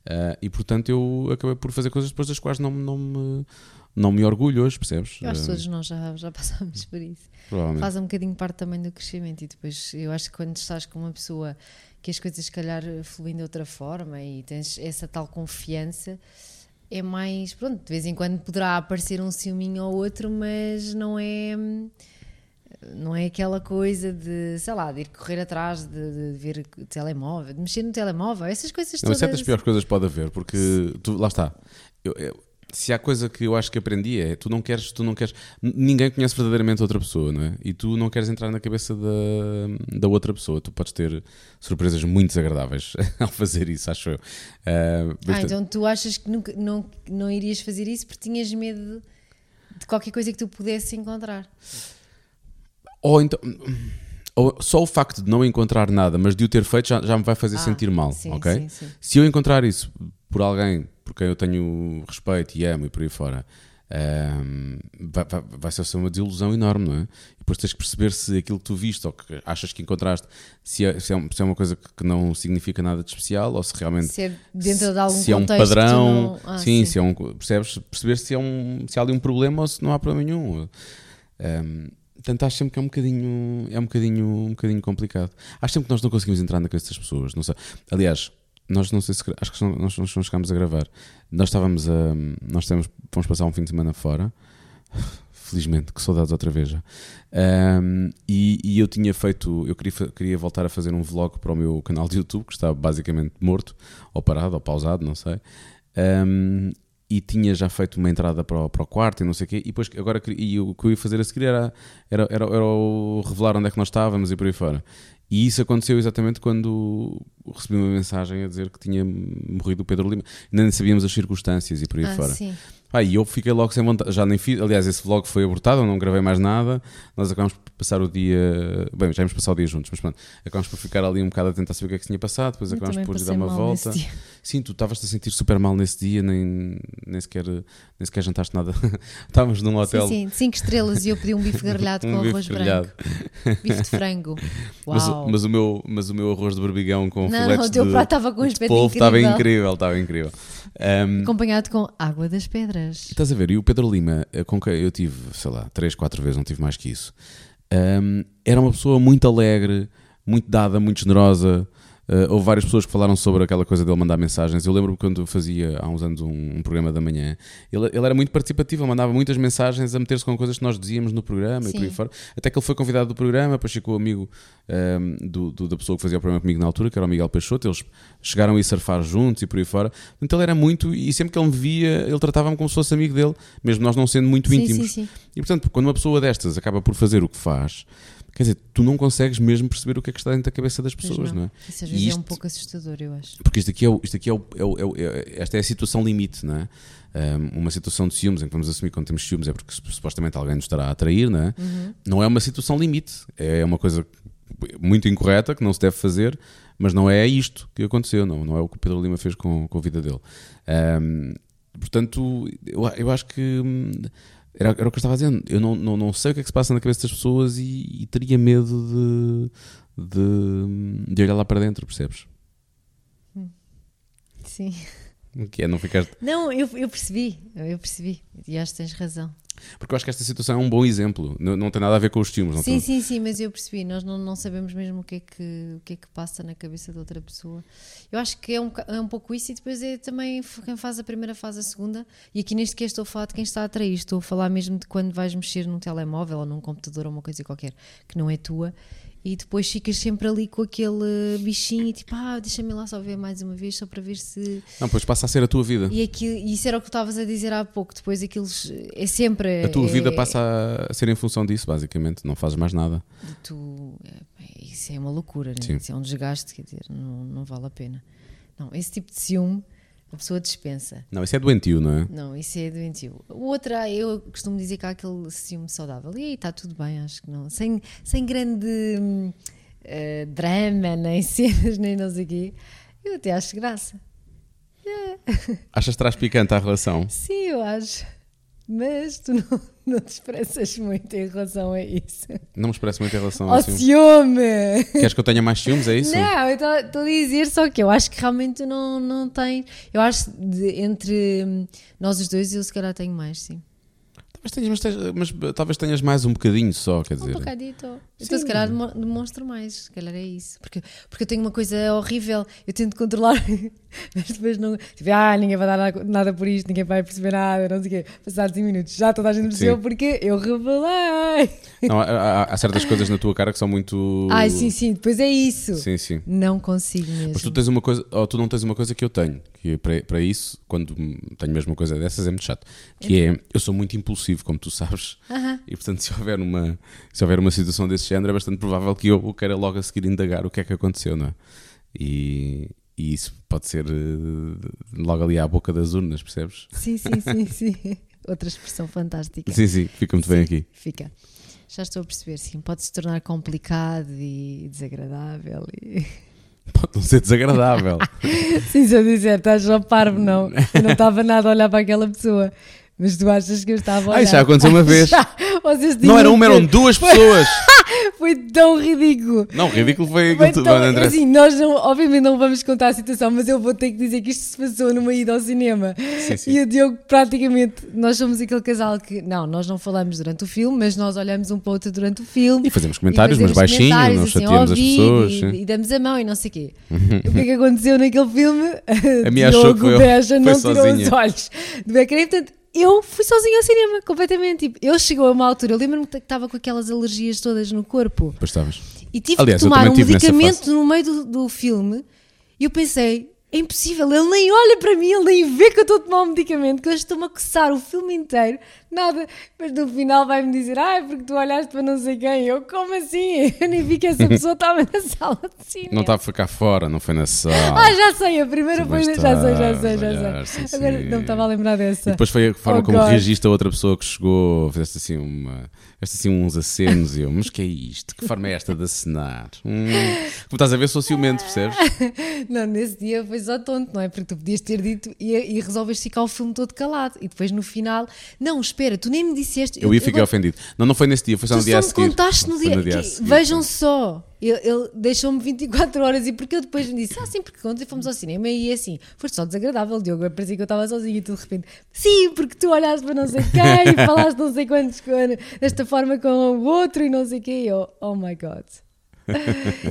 Ah, e portanto, eu acabei por fazer coisas depois das quais não, não, me, não me orgulho hoje, percebes? Eu acho que Ah, todos nós já, já passámos por isso. Faz um bocadinho parte também do crescimento e depois eu acho que quando estás com uma pessoa que as coisas se calhar fluem de outra forma e tens essa tal confiança é mais, pronto, de vez em quando poderá aparecer um ciúminho ou outro, mas não é não é aquela coisa de, sei lá, de ir correr atrás de, de ver telemóvel, de mexer no telemóvel, essas coisas Não, todas. certas piores coisas pode haver, porque tu, lá está. Eu- eu- se há coisa que eu acho que aprendi é tu não queres, tu não queres. Ninguém conhece verdadeiramente outra pessoa, não é? E tu não queres entrar na cabeça da, da outra pessoa. Tu podes ter surpresas muito desagradáveis ao fazer isso, acho eu. Ah, Ah, mas- então tu achas que nunca, não, não irias fazer isso porque tinhas medo de qualquer coisa que tu pudesse encontrar. Ou então. Ou só o facto de não encontrar nada, mas de o ter feito já, já me vai fazer Ah, sentir mal, sim, ok? sim, sim. Se eu encontrar isso por alguém por quem eu tenho respeito e amo e por aí fora, ahm, vai, vai, vai ser uma desilusão enorme, não é? E depois tens que perceber se aquilo que tu viste ou que achas que encontraste, se é, se é, um- se é uma coisa que não significa nada de especial ou se realmente Se é dentro de algum se é um padrão, não- Ah, sim, sim. se é um, percebes, perceber se, é um, se há ali um problema ou se não há problema nenhum. Um, portanto, acho sempre que é um bocadinho, é um bocadinho, um bocadinho complicado. Acho sempre que nós não conseguimos entrar na cabeça das pessoas. Não sei. Aliás, nós não sei se acho que nós, não chegámos a gravar. Nós estávamos a, nós temos, fomos passar um fim de semana fora. felizmente, que saudades outra vez já. Um, e, e, eu tinha feito, eu queria, queria voltar a fazer um vlog para o meu canal de YouTube, que está basicamente morto, ou parado, ou pausado, não sei. Um, e tinha já feito uma entrada para o, para o quarto e não sei o quê, e depois agora e o que eu ia fazer a seguir era, era, era, era o revelar onde é que nós estávamos e por aí fora. E isso aconteceu exatamente quando recebi uma mensagem a dizer que tinha morrido o Pedro Lima. Ainda nem sabíamos as circunstâncias e por aí Ah, fora. sim. Ah, e eu fiquei logo sem vontade, já nem fiz, aliás, esse vlog foi abortado, eu não gravei mais nada, nós acabamos por passar o dia, bem, já íamos passar o dia juntos, mas pronto, acabamos por ficar ali um bocado a tentar saber o que é que tinha passado, depois Eu também por lhe dar uma volta. Sim, tu estavas-te a sentir super mal nesse dia, nem, nem, sequer, nem sequer jantaste nada, estávamos num hotel. Sim, sim, cinco estrelas e eu pedi um bife grelhado Um com bife arroz grelhado. branco. Bife de frango. Mas, Uau. mas o meu, mas o meu arroz de berbigão com não, filetes não, o teu de, prato estava com um aspecto polvo estava incrível. incrível, estava incrível. Um, Acompanhado com água das pedras. Estás a ver? E o Pedro Lima, eh, com quem eu tive, sei lá, três, quatro vezes, não tive mais que isso, hum, era uma pessoa muito alegre, muito dada, muito generosa. Eh, houve várias pessoas que falaram sobre aquela coisa dele mandar mensagens. Eu lembro-me quando fazia há uns anos um, um programa da manhã, ele, ele era muito participativo, mandava muitas mensagens a meter-se com coisas que nós dizíamos no programa e por aí Sim. fora. Até que ele foi convidado do programa, depois ficou amigo hum, do, do- da pessoa que fazia o programa comigo na altura, que era o Miguel Peixoto. Eles chegaram a ir surfar juntos e por aí fora. Então ele era muito, e sempre que ele me via, ele tratava-me como se fosse amigo dele, mesmo nós não sendo muito Sim, íntimos. sim, sim. E portanto, quando uma pessoa destas acaba por fazer o que faz, quer dizer, tu não consegues mesmo perceber o que é que está dentro da cabeça das pessoas, não. é? Isso às vezes é um isto- pouco assustador, eu acho. Porque isto aqui é, o, isto aqui é, o, é o- é o- é- esta é a situação limite, não é? Um, uma situação de ciúmes, em que vamos assumir quando temos ciúmes é porque supostamente alguém nos estará a atrair, não é? Uhum. Não é uma situação limite, é uma coisa muito incorreta que não se deve fazer, mas não é isto que aconteceu, não, não é o que o Pedro Lima fez com, com a vida dele. Um, portanto, eu, eu acho que hum, era, era o que eu estava dizer, eu não, não, não sei o que é que se passa na cabeça das pessoas e, e teria medo de, de, de olhar lá para dentro, percebes? Sim. O que é não ficar Não, eu, eu percebi, eu percebi. E acho que tens razão. Porque eu acho que esta situação é um bom exemplo. Não, não tem nada a ver com os. Não Sim, tem- sim, sim, mas eu percebi. Nós não, não sabemos mesmo o que, é que, o que é que passa na cabeça de outra pessoa. Eu acho que é um, é um pouco isso e depois é também quem faz a primeira faz a segunda. E aqui neste que estou a falar de quem está a atrair. Estou a falar mesmo de quando vais mexer num telemóvel ou num computador ou uma coisa qualquer que não é tua. E depois ficas sempre ali com aquele bichinho e tipo, ah, deixa-me lá só ver mais uma vez, só para ver se. Não, pois passa a ser a tua vida. E aquilo, e isso era o que estavas a dizer há pouco. Depois aquilo é sempre. A tua é- vida passa a ser em função disso, basicamente. Não fazes mais nada. tu. é, isso é uma loucura, né? Isso é um desgaste, quer dizer, não, não vale a pena. Não, esse tipo de ciúme a pessoa dispensa. Não, isso é doentio, não é? Não, isso é doentio. O outro, ah, eu costumo dizer que há aquele ciúme saudável. E aí está tudo bem, acho que não. Sem, sem grande eh, drama, nem cenas, nem não sei o quê. Eu até acho graça. Achas que traz picante à relação? Sim, eu acho. Mas tu não, não te expressas muito em relação a isso. Não me expresso muito em relação Ó a ciúmes. ciúme! Queres que eu tenha mais ciúmes? É isso? Não, eu estou a dizer só que eu acho que realmente tu não, não tens. Eu acho de, entre nós os dois, eu se calhar tenho mais, sim. Talvez tenhas, mas, tens- mas talvez tenhas mais um bocadinho só, quer Um dizer. bocadito. Então, Sim. se calhar demo- demonstro mais, se calhar é isso. Porque, porque eu tenho uma coisa horrível, eu tento controlar, mas depois não. Tipo, ah, ninguém vai dar nada, por isto, ninguém vai perceber nada, não sei o quê. Passados 5 minutos, já toda a gente percebeu porque eu revelei. Não, há, há- certas coisas na tua cara que são muito. Ai, sim, sim, depois é isso. Sim, sim. Não consigo mesmo. Mas tu tens uma coisa, ou tu não tens uma coisa que eu tenho, que para, para isso, quando tenho mesmo uma coisa dessas, é muito chato. Que é, eu sou muito impulsivo, como tu sabes, Aham. e portanto, se houver uma, se houver uma situação desse género, é bastante provável que eu queira logo a seguir indagar o que é que aconteceu, não é? E, e isso pode ser eh, logo ali à boca das urnas, percebes? Sim, sim, sim, sim. Outra expressão fantástica. Sim, sim, fica muito bem aqui. Fica. Já estou a perceber, sim. Pode se tornar complicado e desagradável. E... Pode não ser desagradável. Sim, se eu disser, estás só parvo, não. Eu não estava nada a olhar para aquela pessoa. Mas tu achas que eu estava a olhar? Ah, isso já aconteceu uma vez. Já. Vocês não era uma, eram duas pessoas. Foi tão ridículo. Não, ridículo foi aquilo. Não, André. assim, nós não, obviamente não vamos contar a situação, mas eu vou ter que dizer que isto se passou numa ida ao cinema. Sim, sim. E o Diogo, praticamente, nós somos aquele casal que, não, nós não falamos durante o filme, mas nós olhamos um para o outro durante o filme. E fazemos comentários, E mas fazemos baixinho, comentários, não assim, chateamos ao as pessoas. E, sim. e damos a mão e não sei o quê. o que é que aconteceu naquele filme? A minha achou Diogo Beja não tirou sozinha. os olhos do ecrã. E, portanto, eu fui sozinha ao cinema, completamente. Tipo, ele chegou a uma altura, eu lembro-me que estava com aquelas alergias todas no corpo Depois estavas. e tive Aliás, que eu tomar um medicamento no meio do, do filme e eu pensei, é impossível, ele nem olha para mim, ele nem vê que eu estou a tomar um medicamento, que eu estou-me a coçar o filme inteiro, nada. Mas no final vai-me dizer, ah, é porque tu olhaste para não sei quem. Eu, como assim? Eu nem vi que essa pessoa estava na sala de cinema. Não estava a ficar fora, não foi na sala. Ah, já sei, a primeira Tu foi. Já sei, já sei, já olhar, sei. sim, Agora sim. não me estava a lembrar dessa. E depois foi a forma Oh, como God. reagiste a outra pessoa que chegou, fizeste assim, uma, fizeste assim uns acenos e eu, mas que é isto? Que forma é esta de acenar? Hum. Como estás a ver, sou ciumento, percebes? Não, nesse dia foi só tonto, não é? Porque tu podias ter dito e, e resolves ficar o filme todo calado. E depois no final, não, espera, tu nem me disseste. Eu ia ficar ofendido. Não, não foi nesse dia, foi só no dia só seguir. contaste no dia. no dia a seguir, vejam só, ele, ele deixou-me 24 horas e porque eu depois me disse, ah, sim, porque ontem fomos ao cinema e assim, foi só desagradável, Diogo. Parecia que eu estava sozinha e tu de repente, sim, porque tu olhaste para não sei quem e falaste não sei quantos desta forma com o outro e não sei o quê. E eu, oh my god.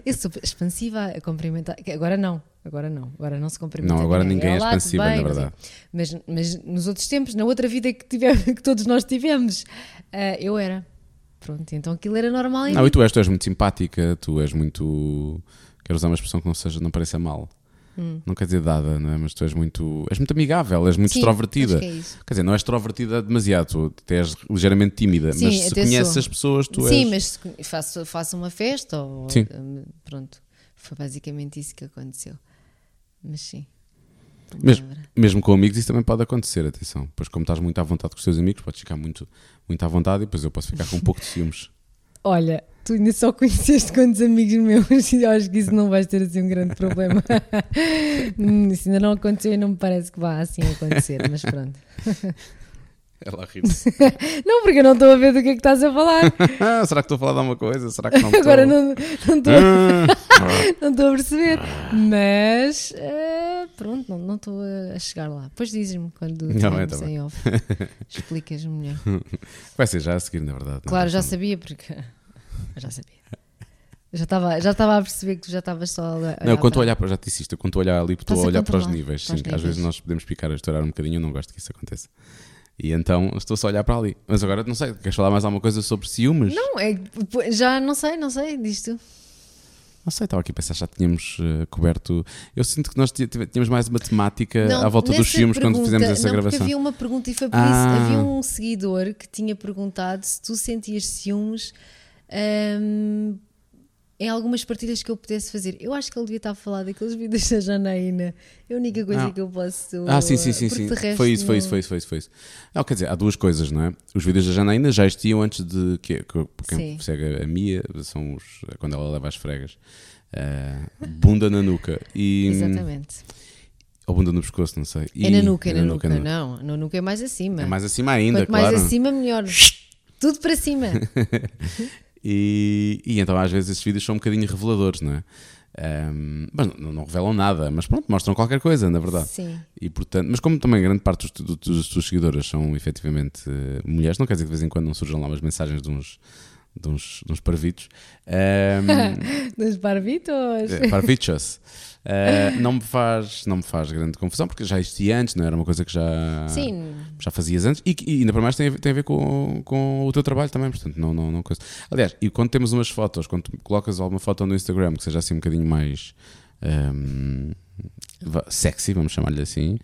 Eu sou expansiva a cumprimentar. que Agora não, agora não, agora não se cumprimenta. Não, agora ninguém é Olá, tudo expansiva, bem? na verdade. Mas, mas nos outros tempos, na outra vida que, tivemos, que todos nós tivemos, ah, eu era. Pronto, então aquilo era normal Não, mim. e tu és, tu és muito simpática, tu és muito. Quero usar uma expressão que não seja, não pareça mal. Não quer dizer dada, não é? Mas tu és muito. És muito amigável, és muito Hum. Sim, extrovertida. acho que é isso. Quer dizer, não és extrovertida demasiado, tu até és ligeiramente tímida, Sim, mas se conheces sou. as pessoas, tu Sim, és. mas se conhe- faço, faço uma festa ou. Sim. hum, Pronto, foi basicamente isso que aconteceu. Mas sim. Mesmo, mesmo com amigos, isso também pode acontecer, atenção. Pois, como estás muito à vontade com os teus amigos, podes ficar muito, muito à vontade e depois eu posso ficar com um pouco de ciúmes. Olha, tu ainda só conheceste quantos amigos meus e acho que isso não vais ter assim um grande problema. Isso ainda não aconteceu e não me parece que vá assim acontecer, mas pronto. Ela ri-se. Não, porque eu não estou a ver do que é que estás a falar. Ah, será que estou a falar de alguma coisa? Será que não estou? Agora não estou Ah, não estou a perceber. Mas eh, pronto, não estou a chegar lá. Depois dizes-me quando Não, tivermos é, tá em off. Explicas-me melhor. Vai ser já a seguir, na verdade. não é? Claro, já sabia porque. Eu já sabia. Eu já estava já estava a perceber que tu já estavas só a olhar. Não, quando para- olhar para, já te disse isto, quando olhar ali, estou a olhar para os níveis. para Sim, às vezes níveis. nós podemos picar a estourar um bocadinho, eu não gosto que isso aconteça. E então estou só a olhar para ali. Mas agora não sei, queres falar mais alguma coisa sobre ciúmes? Não, é já não sei, não sei, diz tu. Não sei, estava aqui a pensar, já tínhamos eh, coberto. Eu sinto que nós tínhamos mais uma temática Não, à volta dos ciúmes quando pergunta- fizemos essa não, gravação. havia uma pergunta e foi por Ah. isso. Havia um seguidor que tinha perguntado se tu sentias ciúmes hum, em algumas partilhas que eu pudesse fazer. Eu acho que ele devia estar a falar daqueles vídeos da Janaína. É a única coisa Ah. que eu posso. Ah, sim, sim, sim, sim. Foi isso, foi não- isso, foi isso, foi isso, foi isso. Não, quer dizer, há duas coisas, não é? Os vídeos da Janaína já existiam antes de que, que quem Sim. segue a Mia são os quando ela leva as fregas. Ah, bunda na nuca e Exatamente. ou bunda no pescoço, não sei. É E- na nuca, é na na nuca. é nuca. Não, na nuca é mais acima. É mais acima ainda, Quanto claro. mais acima, melhor. Tudo para cima. E, e então às vezes esses vídeos são um bocadinho reveladores, não é? Ahm, mas não, não revelam nada, mas pronto, mostram qualquer coisa, na verdade. Sim. E portanto, mas como também grande parte dos, dos, seguidoras são efetivamente mulheres, não quer dizer que de vez em quando não surjam lá umas mensagens de uns, de uns, de uns parvitos. Ahm, Dos barbitos. eh, parvichos. Eh, não, me faz, não me faz grande confusão, porque já existia antes, não era uma coisa que já, Sim. já fazias antes e, e ainda para mais tem a ver, tem a ver com, com o teu trabalho também, portanto, não, não, não coisa. Aliás, e quando temos umas fotos, quando colocas alguma foto no Instagram que seja assim um bocadinho mais vá, sexy, vamos chamar-lhe assim,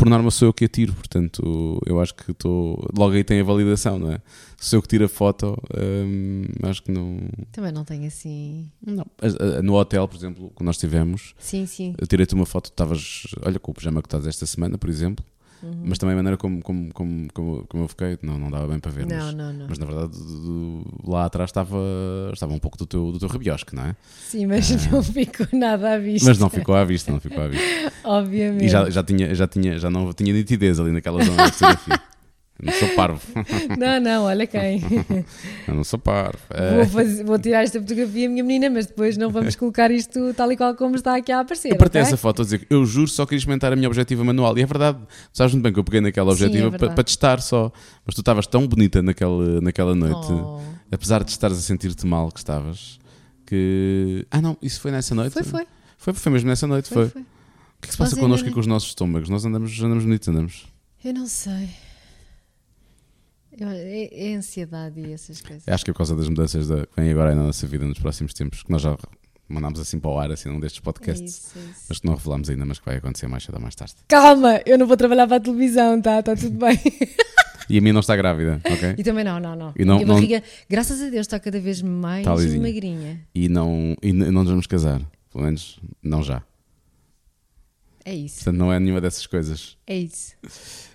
por norma sou eu que a tiro, portanto, eu acho que estou. Logo aí tem a validação, não é? Sou eu que tiro a foto, ahm, acho que não. Também não tenho assim. não. A- No hotel, por exemplo, que nós tivemos, Sim, sim. eu tirei-te uma foto, estavas, olha, com o pijama que estás esta semana, por exemplo, Uhum. mas também a maneira como, como, como, como, como eu fiquei, não, não dava bem para ver. Não, mas, não, não. mas na verdade, do- do- lá atrás estava, estava um pouco do teu, do teu rabiosque, não é? Sim, mas não ficou nada à vista. Mas não ficou à vista, não ficou à vista. Obviamente. E já, já, tinha, já, tinha, já não tinha nitidez ali naquela zona da fotografia. Eu não sou parvo. Não, não, olha quem. Eu não sou parvo. vou, É, fazer- vou tirar esta fotografia, minha menina, mas depois não vamos colocar isto tal e qual como está aqui a aparecer. eu partei ok? essa foto a dizer que eu juro só queria experimentar a minha objetiva manual. E é verdade, sabes muito bem que eu peguei naquela Sim, é objetiva para, testar só. Mas tu estavas tão bonita naquela, naquela noite, Oh. apesar de estares a sentir-te mal que estavas, que. Ah, não, isso foi nessa noite? Foi, foi. Foi, foi mesmo nessa noite, foi. foi, foi. O que é que se passa Nós connosco e com os nossos estômagos? Nós andamos, andamos bonitos, andamos. Eu não sei. É, é ansiedade e essas coisas. Acho que é por causa das mudanças da- que vêm agora na nossa vida nos próximos tempos, que nós já mandámos assim para o ar, assim, num destes É podcasts, isso, é isso. mas que não revelámos ainda, mas que vai acontecer mais cedo ou mais tarde. Calma, eu não vou trabalhar para a televisão, tá? Está tudo bem. E a minha não está grávida, ok? E também não, não, não. E não- a minha não- barriga, graças a Deus, está cada vez mais Está lisinha. magrinha. E não, e não nos vamos casar, pelo menos não já. É isso, Portanto, não é nenhuma dessas coisas. é isso.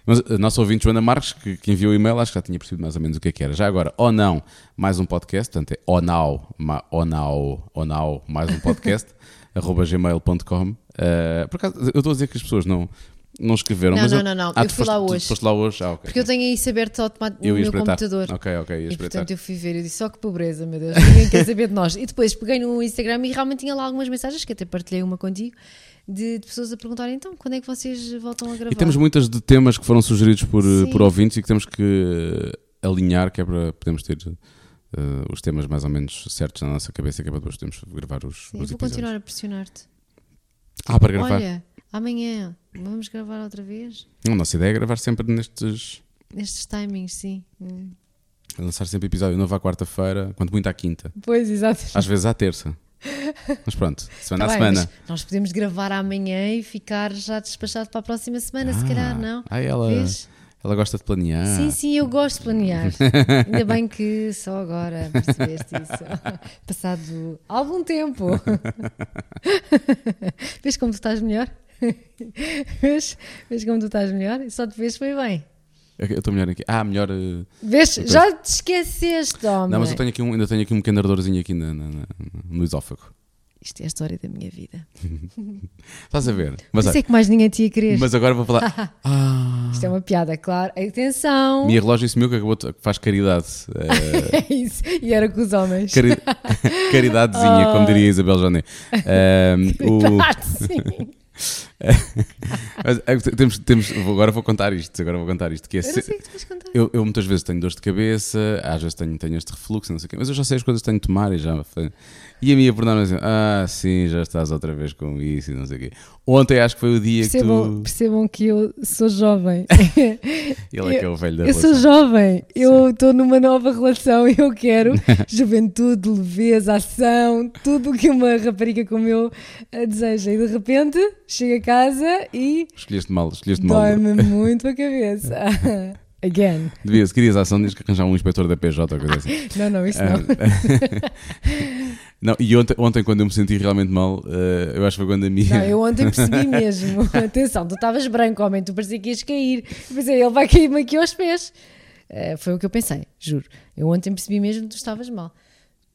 Mas a nossa ouvinte Joana Marques, que, que enviou o e-mail, acho que já tinha percebido mais ou menos o que é que era. Já agora, ou não, mais um podcast, portanto é ou now, ma, ou now, ou now, mais um podcast, arroba gmail.com. Eh, por acaso, eu estou a dizer que as pessoas não, não escreveram. Não, mas não, eu, não, não. Ah, Eu fui lá hoje. foste lá hoje? Ah, ok. Porque eu tenho isso aberto automaticamente no meu espreitar. computador. Ok, ok, ia E espreitar. portanto eu fui ver e disse, só que pobreza, meu Deus, ninguém quer saber de nós. E depois peguei no Instagram e realmente tinha lá algumas mensagens, que até partilhei uma contigo, de, de pessoas a perguntarem, então, quando é que vocês voltam a gravar? E temos muitas de temas que foram sugeridos por, eh, Sim. por ouvintes e que temos que eh, alinhar, que é para podermos ter eh, os temas mais ou menos certos na nossa cabeça, que é para depois podermos gravar os, Sim, os vou continuar a pressionar-te. Ah, para gravar? Olha, amanhã vamos gravar outra vez? A nossa ideia é gravar sempre nestes. Nestes timings, sim. Hum. lançar sempre episódio novo à quarta-feira, quanto muito à quinta. Pois, exato. Às vezes à terça. Mas pronto, semana Tá a bem, semana. nós podemos gravar amanhã e ficar já despachado para a próxima semana, se Ah, calhar, não? Ah, ela, Vês? ela gosta de planear. Sim, sim, eu gosto de planear. Ainda bem que só agora percebeste isso. Passado algum tempo. Vês como tu estás melhor? Vês? Vês como tu estás melhor? Só te vês foi bem. Eu estou melhor aqui. Ah, melhor. Vês? Ok. Já te esqueceste, homem. Não, mas eu tenho aqui um, ainda tenho aqui um pequeno ardorzinho aqui na- na- na- no esófago. Isto é a história da minha vida. Estás a ver? Mas, sei que mais ninguém te ia querer. mas agora vou falar. Ah, Isto é uma piada, claro. Atenção! minha relógio disse meu que acabou de- faz caridade. Eh, É isso. E era com os homens. cari- caridadezinha, como diria Isabel Jané. Ehm, o- eh, temos, temos, vou- agora vou contar isto. Agora vou contar isto. Que é Eu se-. Eu, eu muitas vezes tenho dores de cabeça, às vezes tenho, tenho este refluxo, não sei o quê, mas eu já sei as coisas que tenho de tomar e já. E a minha perdão assim, ah, sim, já estás outra vez com isso e não sei o quê. Ontem acho que foi o dia Percebam, que tu. percebam que eu sou jovem. Ele é que é o velho da eu sou relação. jovem. Eu estou numa nova relação e eu quero juventude, leveza, ação, tudo o que uma rapariga como eu eh, deseja. E de repente chego a casa e Escolheste mal, escolheste mal. dói-me muito a cabeça. Again. Devia, se querias ação, tinhas que arranjar um inspetor da PJ ou coisa assim. Não, não, isso não. Ah, não, e ontem, ontem, quando eu me senti realmente mal, eh, eu acho que foi quando a minha. Não, eu ontem percebi mesmo. Atenção, tu estavas branco, homem, tu parecia que ias cair. Eu pensei, ele vai cair-me aqui aos pés. Eh, foi o que eu pensei, juro. Eu ontem percebi mesmo que tu estavas mal.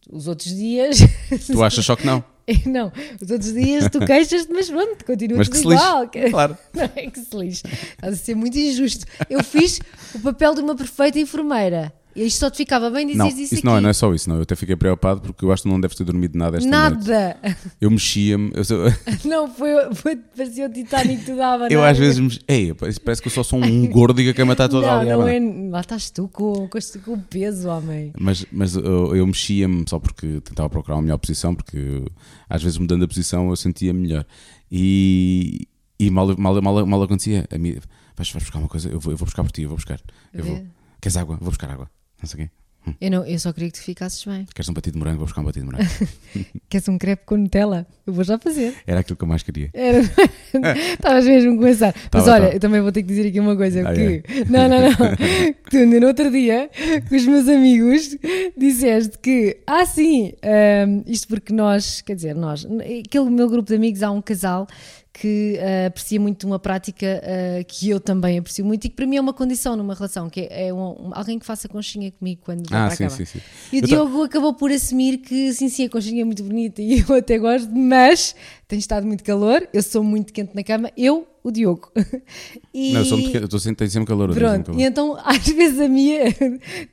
Os outros dias. Tu achas só que não? não, os outros dias tu queixas-te, mas pronto, continua Mas que tudo se lixe. igual. Claro. Não é que se lixe. Estás a ser muito injusto. Eu fiz o papel de uma perfeita enfermeira. Isto só te ficava bem dizer Não, isso, isso aqui. não é, não é só isso, não. Eu até fiquei preocupado porque eu acho que não deves ter dormido nada esta noite. Nada. Eu mexia-me. Eu, sou- Não, foi, foi, parecia o Titanic que tu dava. eu nada. às vezes. me- Ei, parece que eu só sou um gordo e que a cama está toda não, ali. não é. Lá estás tu com, com, este- com o peso, homem. Mas, mas eu, eu mexia-me só porque tentava procurar uma melhor posição, porque às vezes mudando a posição eu sentia melhor. E, e mal, mal, mal, mal acontecia. A mim, vais, vais buscar uma coisa, eu vou, eu vou buscar por ti, eu vou buscar. Eu vou. Queres água? Vou buscar água. Não sei o quê. Eu, não, eu só queria que tu ficasses bem. Queres um batido de morango? Vou buscar um batido de morango. Queres um crepe com Nutella? Eu vou já fazer. Era aquilo que eu mais queria. Era- Estavas mesmo a começar. Mas olha, tava. eu também vou ter que dizer aqui uma coisa. Ah, que... Não, não, não. Que tu ainda no outro dia, com os meus amigos, disseste que, ah, sim, ahm, isto porque nós, quer dizer, nós, aquele meu grupo de amigos, há um casal que ah, aprecia muito uma prática ah, que eu também aprecio muito e que para mim é uma condição numa relação, que é, é um- um- alguém que faça conchinha comigo quando vai Ah, a sim, cama. sim, sim. E o Eu Diogo acabou por assumir que sim, sim, a conchinha é muito bonita e eu até gosto, mas tem estado muito calor, eu sou muito quente na cama, eu, o Diogo. E, Não, eu sou muito, eu estou sempre, tenho sempre calor. eu Pronto, calor. e então às vezes a minha,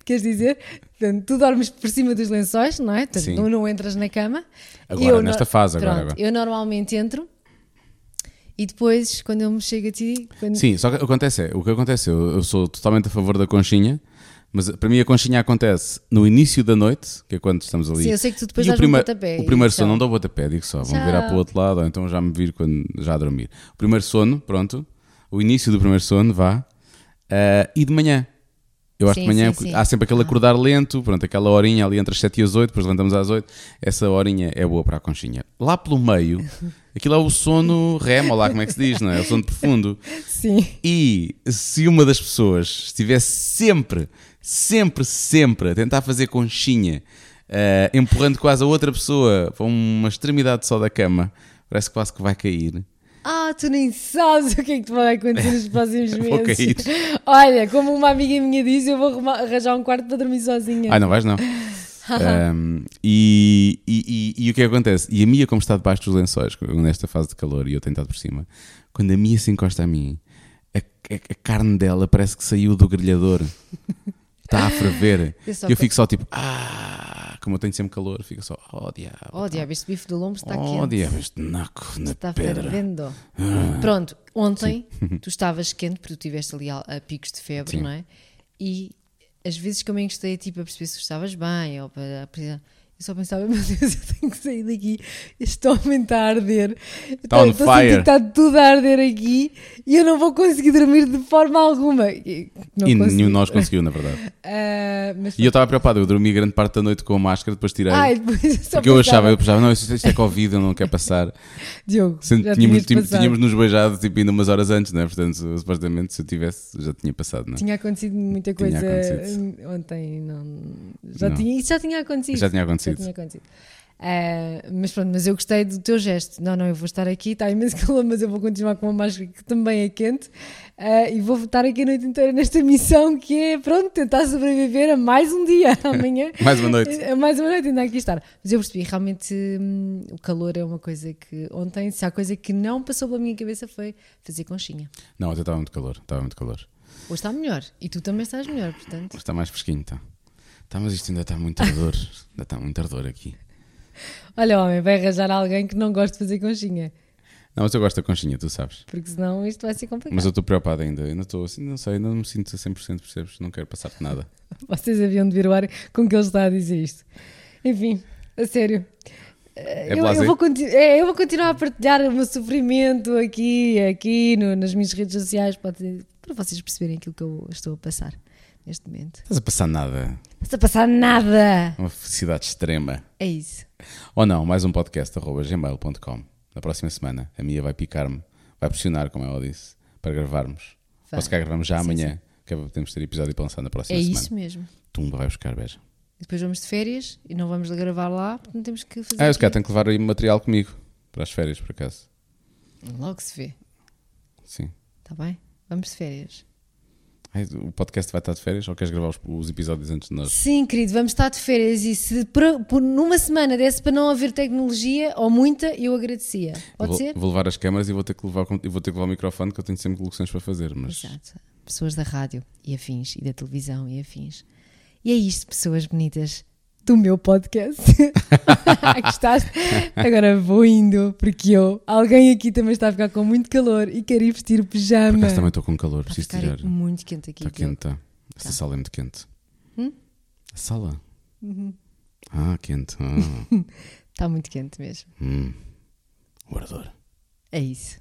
queres dizer, portanto, tu dormes por cima dos lençóis, não é? Portanto, Sim. não, não entras na cama. Agora, Eu nesta fase, agora, pronto, agora. Eu normalmente entro e depois, quando eu me chego a ti, quando, Sim, só que acontece é, o que acontece, eu, eu sou totalmente a favor da conchinha, mas para mim a conchinha acontece no início da noite, que é quando estamos ali. Sim, eu sei que tu depois o, dás um primeiro- pontapé o primeiro sono não dou pontapé, digo só, vão virar para o outro lado, ou então já me vir quando já a dormir. O primeiro sono, pronto, o início do primeiro sono, vá, ah, e de manhã. Eu acho Sim, que de manhã sim, sim. há sempre aquele Ah. acordar lento, pronto, aquela horinha ali entre as 7 e as 8, depois levantamos às 8. Essa horinha é boa para a conchinha. Lá pelo meio, aquilo é o sono REM, ou lá como é que se diz, não é? É o sono profundo. Sim. E se uma das pessoas estivesse sempre, sempre, sempre a tentar fazer conchinha, eh, empurrando quase a outra pessoa para uma extremidade só da cama, parece quase que vai cair. Ah, tu nem sabes o que é que te vai acontecer nos próximos meses. cair. Olha, como uma amiga minha disse, eu vou arranjar um quarto para dormir sozinha. Ah, não vais não. Um, e, e- e- e o que é que acontece? E a Mia, como está debaixo dos lençóis, nesta fase de calor, e eu tentado por cima, quando a Mia se encosta a mim, a, a- a carne dela parece que saiu do grelhador. Está a ferver. Eu E eu fico só tipo, ah, como eu tenho sempre calor, fico só, oh diabo. Oh, diabo, este bife do lombo está oh quente. diabo, este naco na Está pedra. fervendo. Pronto, ontem tu estavas quente porque tu estiveste ali a, a picos de febre, Sim. não é? E as vezes que eu me encostei a ti para perceber se estavas bem ou para. para- Eu só pensava, meu Deus, eu tenho que sair daqui. Este homem está a arder. Está on Estou fire. Está tudo a arder aqui e eu não vou conseguir dormir de forma alguma. E Não E consigo. nenhum de nós conseguiu, na verdade. Ah, mas E eu estava preocupado, eu dormi grande parte da noite com a máscara, depois tirei. Depois eu só porque eu achava, eu pensava, não, isto, isto é Covid, eu não quero passar. Diogo, Sendo tínhamos, tím- passado. tínhamos nos beijado tipo, ainda umas horas antes, né? Portanto, supostamente, se eu tivesse, já tinha passado, né? Tinha acontecido muita coisa acontecido. ontem, não, já Não. Tinha, isso já tinha acontecido. Já tinha acontecido. Já tinha acontecido. Ah, mas pronto, mas eu gostei do teu gesto. Não, não, eu vou estar aqui, está imenso calor, mas eu vou continuar com uma máscara que também é quente ah, e vou estar aqui a noite inteira nesta missão que é, pronto, tentar sobreviver a mais um dia amanhã. Mais uma noite. A mais uma noite ainda aqui estar. Mas eu percebi, realmente hum, o calor é uma coisa que ontem, se há coisa que não passou pela minha cabeça foi fazer conchinha. Não, até estava muito calor, estava muito calor. Hoje está melhor e tu também estás melhor, portanto. Mas está mais fresquinho, tá? Tá, mas isto ainda está muito ardor. ainda está muito ardor aqui. Olha, homem, vai arranjar alguém que não gosta de fazer conchinha, Não, mas eu gosto da conchinha, tu sabes. porque senão isto vai ser complicado. Mas eu estou preocupado ainda. Ainda estou assim, não sei, ainda não me sinto a 100%, percebes? Não quero passar-te nada. Vocês haviam de vir o ar com que ele está a dizer isto. Enfim, a sério. É eu, blasé. eu, vou é, eu vou continuar a partilhar o meu sofrimento aqui, aqui no- nas minhas redes sociais pode- para vocês perceberem aquilo que eu estou a passar neste momento. Estás a passar nada. Não está a passar nada! Uma felicidade extrema. É isso. Ou não, mais um podcast, arroba gmail.com. Na próxima semana, a Mia vai picar-me, vai pressionar, como ela disse, para gravarmos. Vai. Ou se calhar gravamos já Sim, amanhã, que é podemos ter episódio para lançar na próxima É semana. isso mesmo. Tumba vai buscar, beija. E depois vamos de férias e não vamos gravar lá, portanto temos que fazer. Ah, eu se calhar tenho que levar aí material comigo, para as férias, por acaso. Logo se vê, Sim. está bem? Vamos de férias. O podcast vai estar de férias ou queres gravar os, os episódios antes de nós? Sim, querido, vamos estar de férias e se por, por- numa semana desse para não haver tecnologia ou muita, eu agradecia. Pode vou, ser? vou levar as câmaras e vou ter que levar, vou ter que levar o microfone que eu tenho sempre colocações para fazer. Mas Exato. Pessoas da rádio e afins e da televisão e afins. E é isto, pessoas bonitas do meu podcast. Gostaste? Agora vou indo, porque eu, alguém aqui também está a ficar com muito calor e quer ir vestir o por pijama. acaso também estou com calor, Está preciso tirar. muito quente aqui. Está quente, está. Esta Tá. sala é muito quente. Hum? A sala? Uhum. Ah, quente. Ah. Está muito quente mesmo. hum. O ardor. É isso.